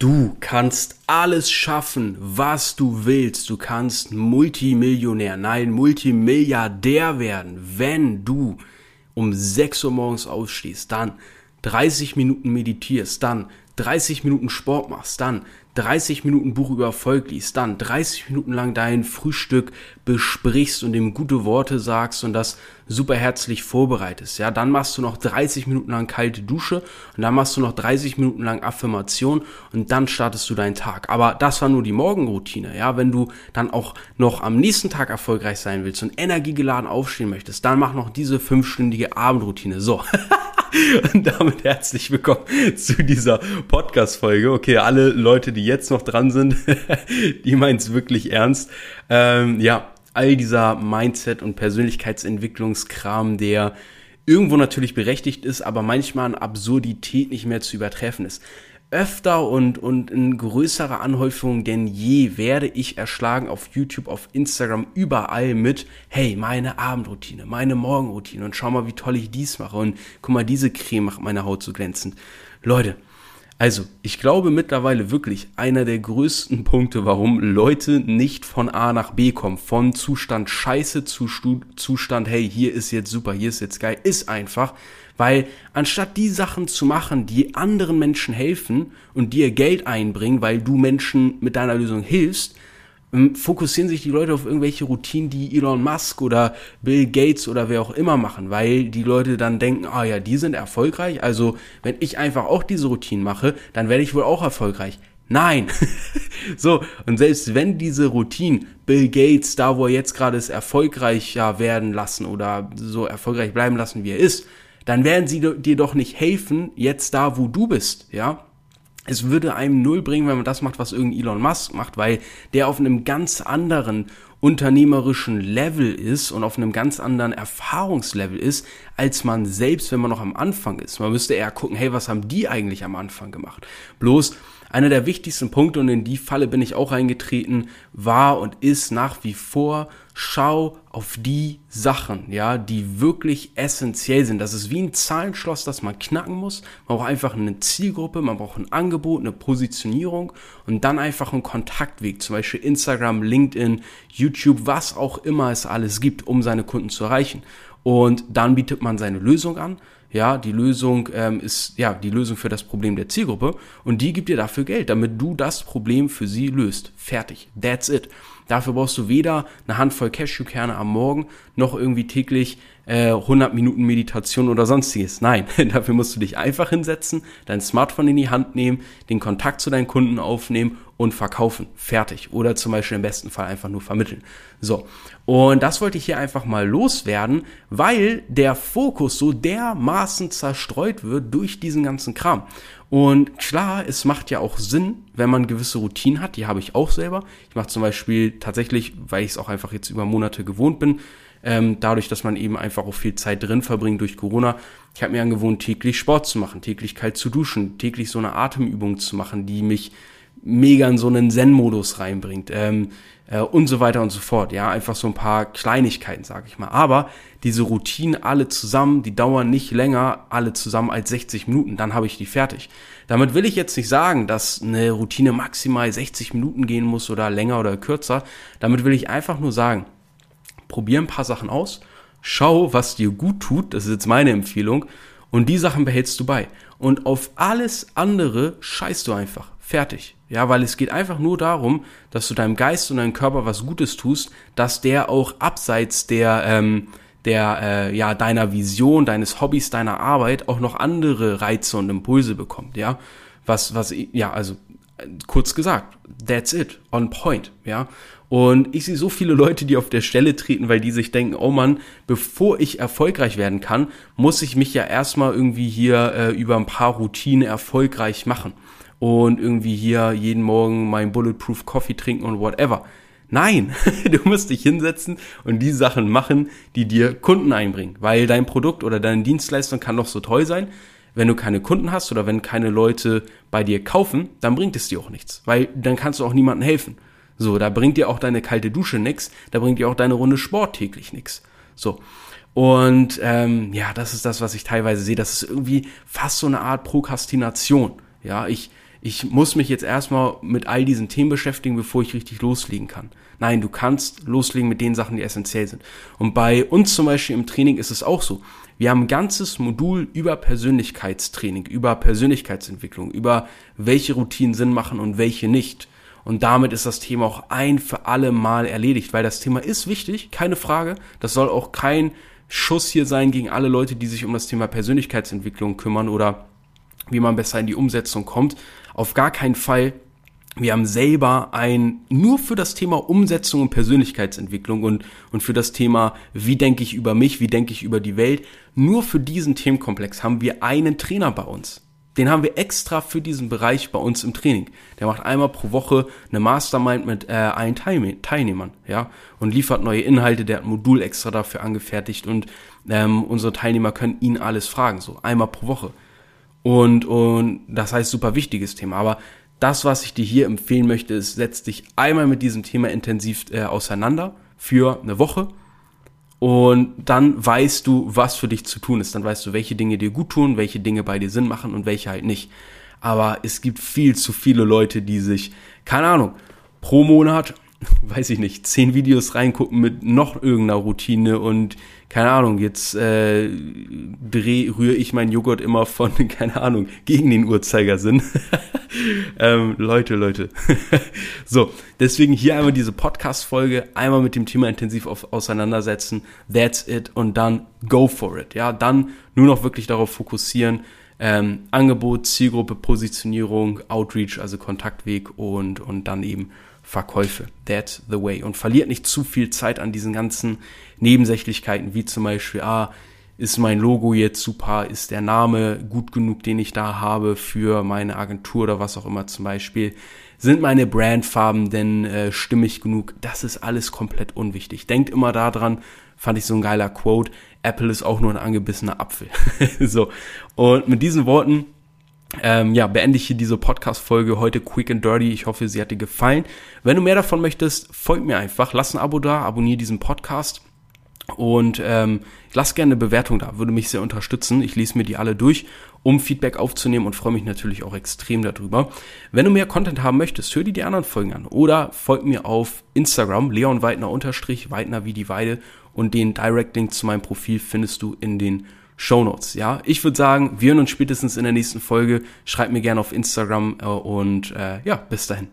Du kannst alles schaffen, was du willst. Du kannst Multimillionär, nein, Multimilliardär werden, wenn du um 6 Uhr morgens aufstehst, dann 30 Minuten meditierst, dann 30 Minuten Sport machst, dann 30 Minuten Buch über Erfolg liest, dann 30 Minuten lang dein Frühstück besprichst und ihm gute Worte sagst und das super herzlich vorbereitest, ja, dann machst du noch 30 Minuten lang kalte Dusche und dann machst du noch 30 Minuten lang Affirmation und dann startest du deinen Tag. Aber das war nur die Morgenroutine, ja, wenn du dann auch noch am nächsten Tag erfolgreich sein willst und energiegeladen aufstehen möchtest, dann mach noch diese fünfstündige Abendroutine. So. Und damit herzlich willkommen zu dieser Podcast-Folge. Okay, alle Leute, die jetzt noch dran sind, die meinen es wirklich ernst. Ähm, ja, all dieser Mindset- und Persönlichkeitsentwicklungskram, der irgendwo natürlich berechtigt ist, aber manchmal an Absurdität nicht mehr zu übertreffen ist öfter und, und in größerer Anhäufung denn je werde ich erschlagen auf YouTube, auf Instagram, überall mit, hey, meine Abendroutine, meine Morgenroutine und schau mal, wie toll ich dies mache und guck mal, diese Creme macht meine Haut so glänzend. Leute, also, ich glaube mittlerweile wirklich, einer der größten Punkte, warum Leute nicht von A nach B kommen, von Zustand scheiße zu Zustand, hey, hier ist jetzt super, hier ist jetzt geil, ist einfach, weil anstatt die Sachen zu machen, die anderen Menschen helfen und dir Geld einbringen, weil du Menschen mit deiner Lösung hilfst, fokussieren sich die Leute auf irgendwelche Routinen, die Elon Musk oder Bill Gates oder wer auch immer machen, weil die Leute dann denken, ah ja, die sind erfolgreich, also wenn ich einfach auch diese Routinen mache, dann werde ich wohl auch erfolgreich. Nein. so, und selbst wenn diese Routinen Bill Gates, da wo er jetzt gerade ist, erfolgreicher werden lassen oder so erfolgreich bleiben lassen, wie er ist, dann werden sie dir doch nicht helfen, jetzt da, wo du bist, ja es würde einem null bringen, wenn man das macht, was irgendein Elon Musk macht, weil der auf einem ganz anderen unternehmerischen Level ist und auf einem ganz anderen Erfahrungslevel ist, als man selbst, wenn man noch am Anfang ist. Man müsste eher gucken, hey, was haben die eigentlich am Anfang gemacht? Bloß einer der wichtigsten Punkte, und in die Falle bin ich auch eingetreten, war und ist nach wie vor, schau auf die Sachen, ja, die wirklich essentiell sind. Das ist wie ein Zahlenschloss, das man knacken muss. Man braucht einfach eine Zielgruppe, man braucht ein Angebot, eine Positionierung und dann einfach einen Kontaktweg, zum Beispiel Instagram, LinkedIn, YouTube, was auch immer es alles gibt, um seine Kunden zu erreichen. Und dann bietet man seine Lösung an ja, die Lösung ähm, ist ja die Lösung für das Problem der Zielgruppe und die gibt dir dafür Geld, damit du das Problem für sie löst. Fertig. That's it. Dafür brauchst du weder eine Handvoll Cashewkerne am Morgen noch irgendwie täglich äh, 100 Minuten Meditation oder sonstiges. Nein, dafür musst du dich einfach hinsetzen, dein Smartphone in die Hand nehmen, den Kontakt zu deinen Kunden aufnehmen und verkaufen. Fertig. Oder zum Beispiel im besten Fall einfach nur vermitteln. So. Und das wollte ich hier einfach mal loswerden, weil der Fokus so dermaßen zerstreut wird durch diesen ganzen Kram. Und klar, es macht ja auch Sinn, wenn man gewisse Routinen hat. Die habe ich auch selber. Ich mache zum Beispiel tatsächlich, weil ich es auch einfach jetzt über Monate gewohnt bin, ähm, dadurch, dass man eben einfach auch viel Zeit drin verbringt durch Corona. Ich habe mir angewohnt, täglich Sport zu machen, täglich kalt zu duschen, täglich so eine Atemübung zu machen, die mich mega in so einen Zen-Modus reinbringt ähm, äh, und so weiter und so fort. Ja, einfach so ein paar Kleinigkeiten, sage ich mal. Aber diese Routinen alle zusammen, die dauern nicht länger alle zusammen als 60 Minuten, dann habe ich die fertig. Damit will ich jetzt nicht sagen, dass eine Routine maximal 60 Minuten gehen muss oder länger oder kürzer. Damit will ich einfach nur sagen, probier ein paar Sachen aus, schau, was dir gut tut, das ist jetzt meine Empfehlung, und die Sachen behältst du bei. Und auf alles andere scheißt du einfach. Fertig. Ja, weil es geht einfach nur darum, dass du deinem Geist und deinem Körper was Gutes tust, dass der auch abseits der, ähm, der, äh, ja, deiner Vision, deines Hobbys, deiner Arbeit auch noch andere Reize und Impulse bekommt, ja. Was, was, ja, also, kurz gesagt, that's it, on point, ja. Und ich sehe so viele Leute, die auf der Stelle treten, weil die sich denken, oh Mann, bevor ich erfolgreich werden kann, muss ich mich ja erstmal irgendwie hier äh, über ein paar Routinen erfolgreich machen und irgendwie hier jeden Morgen mein Bulletproof Coffee trinken und whatever. Nein, du musst dich hinsetzen und die Sachen machen, die dir Kunden einbringen, weil dein Produkt oder deine Dienstleistung kann noch so toll sein. Wenn du keine Kunden hast oder wenn keine Leute bei dir kaufen, dann bringt es dir auch nichts, weil dann kannst du auch niemandem helfen. So, da bringt dir auch deine kalte Dusche nix, da bringt dir auch deine Runde Sport täglich nix. So. Und ähm, ja, das ist das, was ich teilweise sehe. Das ist irgendwie fast so eine Art Prokrastination. Ja, ich ich muss mich jetzt erstmal mit all diesen Themen beschäftigen, bevor ich richtig loslegen kann. Nein, du kannst loslegen mit den Sachen, die essentiell sind. Und bei uns zum Beispiel im Training ist es auch so. Wir haben ein ganzes Modul über Persönlichkeitstraining, über Persönlichkeitsentwicklung, über welche Routinen Sinn machen und welche nicht. Und damit ist das Thema auch ein für alle Mal erledigt, weil das Thema ist wichtig, keine Frage. Das soll auch kein Schuss hier sein gegen alle Leute, die sich um das Thema Persönlichkeitsentwicklung kümmern oder wie man besser in die Umsetzung kommt. Auf gar keinen Fall. Wir haben selber ein, nur für das Thema Umsetzung und Persönlichkeitsentwicklung und, und für das Thema, wie denke ich über mich, wie denke ich über die Welt, nur für diesen Themenkomplex haben wir einen Trainer bei uns. Den haben wir extra für diesen Bereich bei uns im Training. Der macht einmal pro Woche eine Mastermind mit äh, allen Teilnehmern, ja, und liefert neue Inhalte. Der hat ein Modul extra dafür angefertigt und ähm, unsere Teilnehmer können ihn alles fragen, so einmal pro Woche. Und, und das heißt super wichtiges Thema. Aber das, was ich dir hier empfehlen möchte, ist, setz dich einmal mit diesem Thema intensiv äh, auseinander für eine Woche und dann weißt du, was für dich zu tun ist. Dann weißt du, welche Dinge dir gut tun, welche Dinge bei dir Sinn machen und welche halt nicht. Aber es gibt viel zu viele Leute, die sich, keine Ahnung, pro Monat weiß ich nicht, zehn Videos reingucken mit noch irgendeiner Routine und keine Ahnung, jetzt äh, dreh, rühre ich meinen Joghurt immer von, keine Ahnung, gegen den Uhrzeigersinn. ähm, Leute, Leute. so, deswegen hier einmal diese Podcast-Folge, einmal mit dem Thema intensiv auf, auseinandersetzen. That's it und dann go for it. Ja, dann nur noch wirklich darauf fokussieren. Ähm, Angebot, Zielgruppe, Positionierung, Outreach, also Kontaktweg und, und dann eben Verkäufe. That's the way. Und verliert nicht zu viel Zeit an diesen ganzen Nebensächlichkeiten, wie zum Beispiel, ah, ist mein Logo jetzt super, ist der Name gut genug, den ich da habe für meine Agentur oder was auch immer zum Beispiel, sind meine Brandfarben denn äh, stimmig genug? Das ist alles komplett unwichtig. Denkt immer daran, fand ich so ein geiler Quote, Apple ist auch nur ein angebissener Apfel. so, und mit diesen Worten ähm, ja, beende ich hier diese Podcast-Folge heute quick and dirty. Ich hoffe, sie hat dir gefallen. Wenn du mehr davon möchtest, folg mir einfach, lass ein Abo da, abonniere diesen Podcast und ähm, lass gerne eine Bewertung da, würde mich sehr unterstützen. Ich lese mir die alle durch, um Feedback aufzunehmen und freue mich natürlich auch extrem darüber. Wenn du mehr Content haben möchtest, hör dir die anderen Folgen an oder folg mir auf Instagram, Leon Weidner unterstrich, Weidner wie die Weide und den Direct Link zu meinem Profil findest du in den Shownotes. Ja, ich würde sagen, wir hören uns spätestens in der nächsten Folge. Schreibt mir gerne auf Instagram äh, und äh, ja, bis dahin.